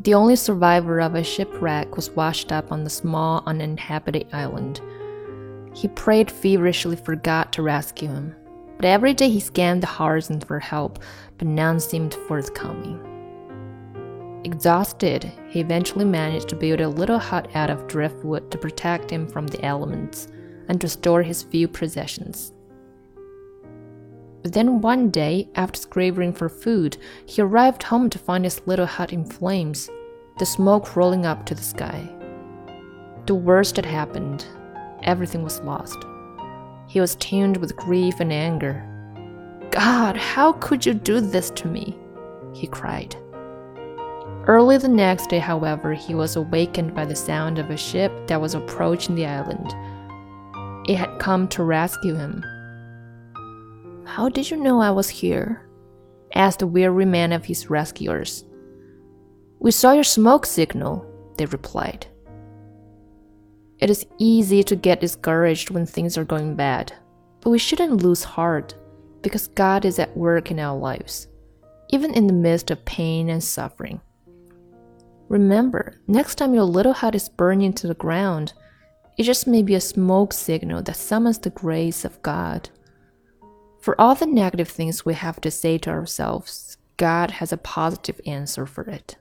The only survivor of a shipwreck was washed up on the small, uninhabited island. He prayed feverishly for God to rescue him, but every day he scanned the horizon for help, but none seemed forthcoming. Exhausted, he eventually managed to build a little hut out of driftwood to protect him from the elements and to store his few possessions. Then one day, after scrambling for food, he arrived home to find his little hut in flames, the smoke rolling up to the sky. The worst had happened. Everything was lost. He was tuned with grief and anger. God, how could you do this to me? he cried. Early the next day, however, he was awakened by the sound of a ship that was approaching the island. It had come to rescue him. How did you know I was here? asked the weary man of his rescuers. We saw your smoke signal, they replied. It is easy to get discouraged when things are going bad, but we shouldn't lose heart because God is at work in our lives, even in the midst of pain and suffering. Remember, next time your little hut is burning to the ground, it just may be a smoke signal that summons the grace of God. For all the negative things we have to say to ourselves, God has a positive answer for it.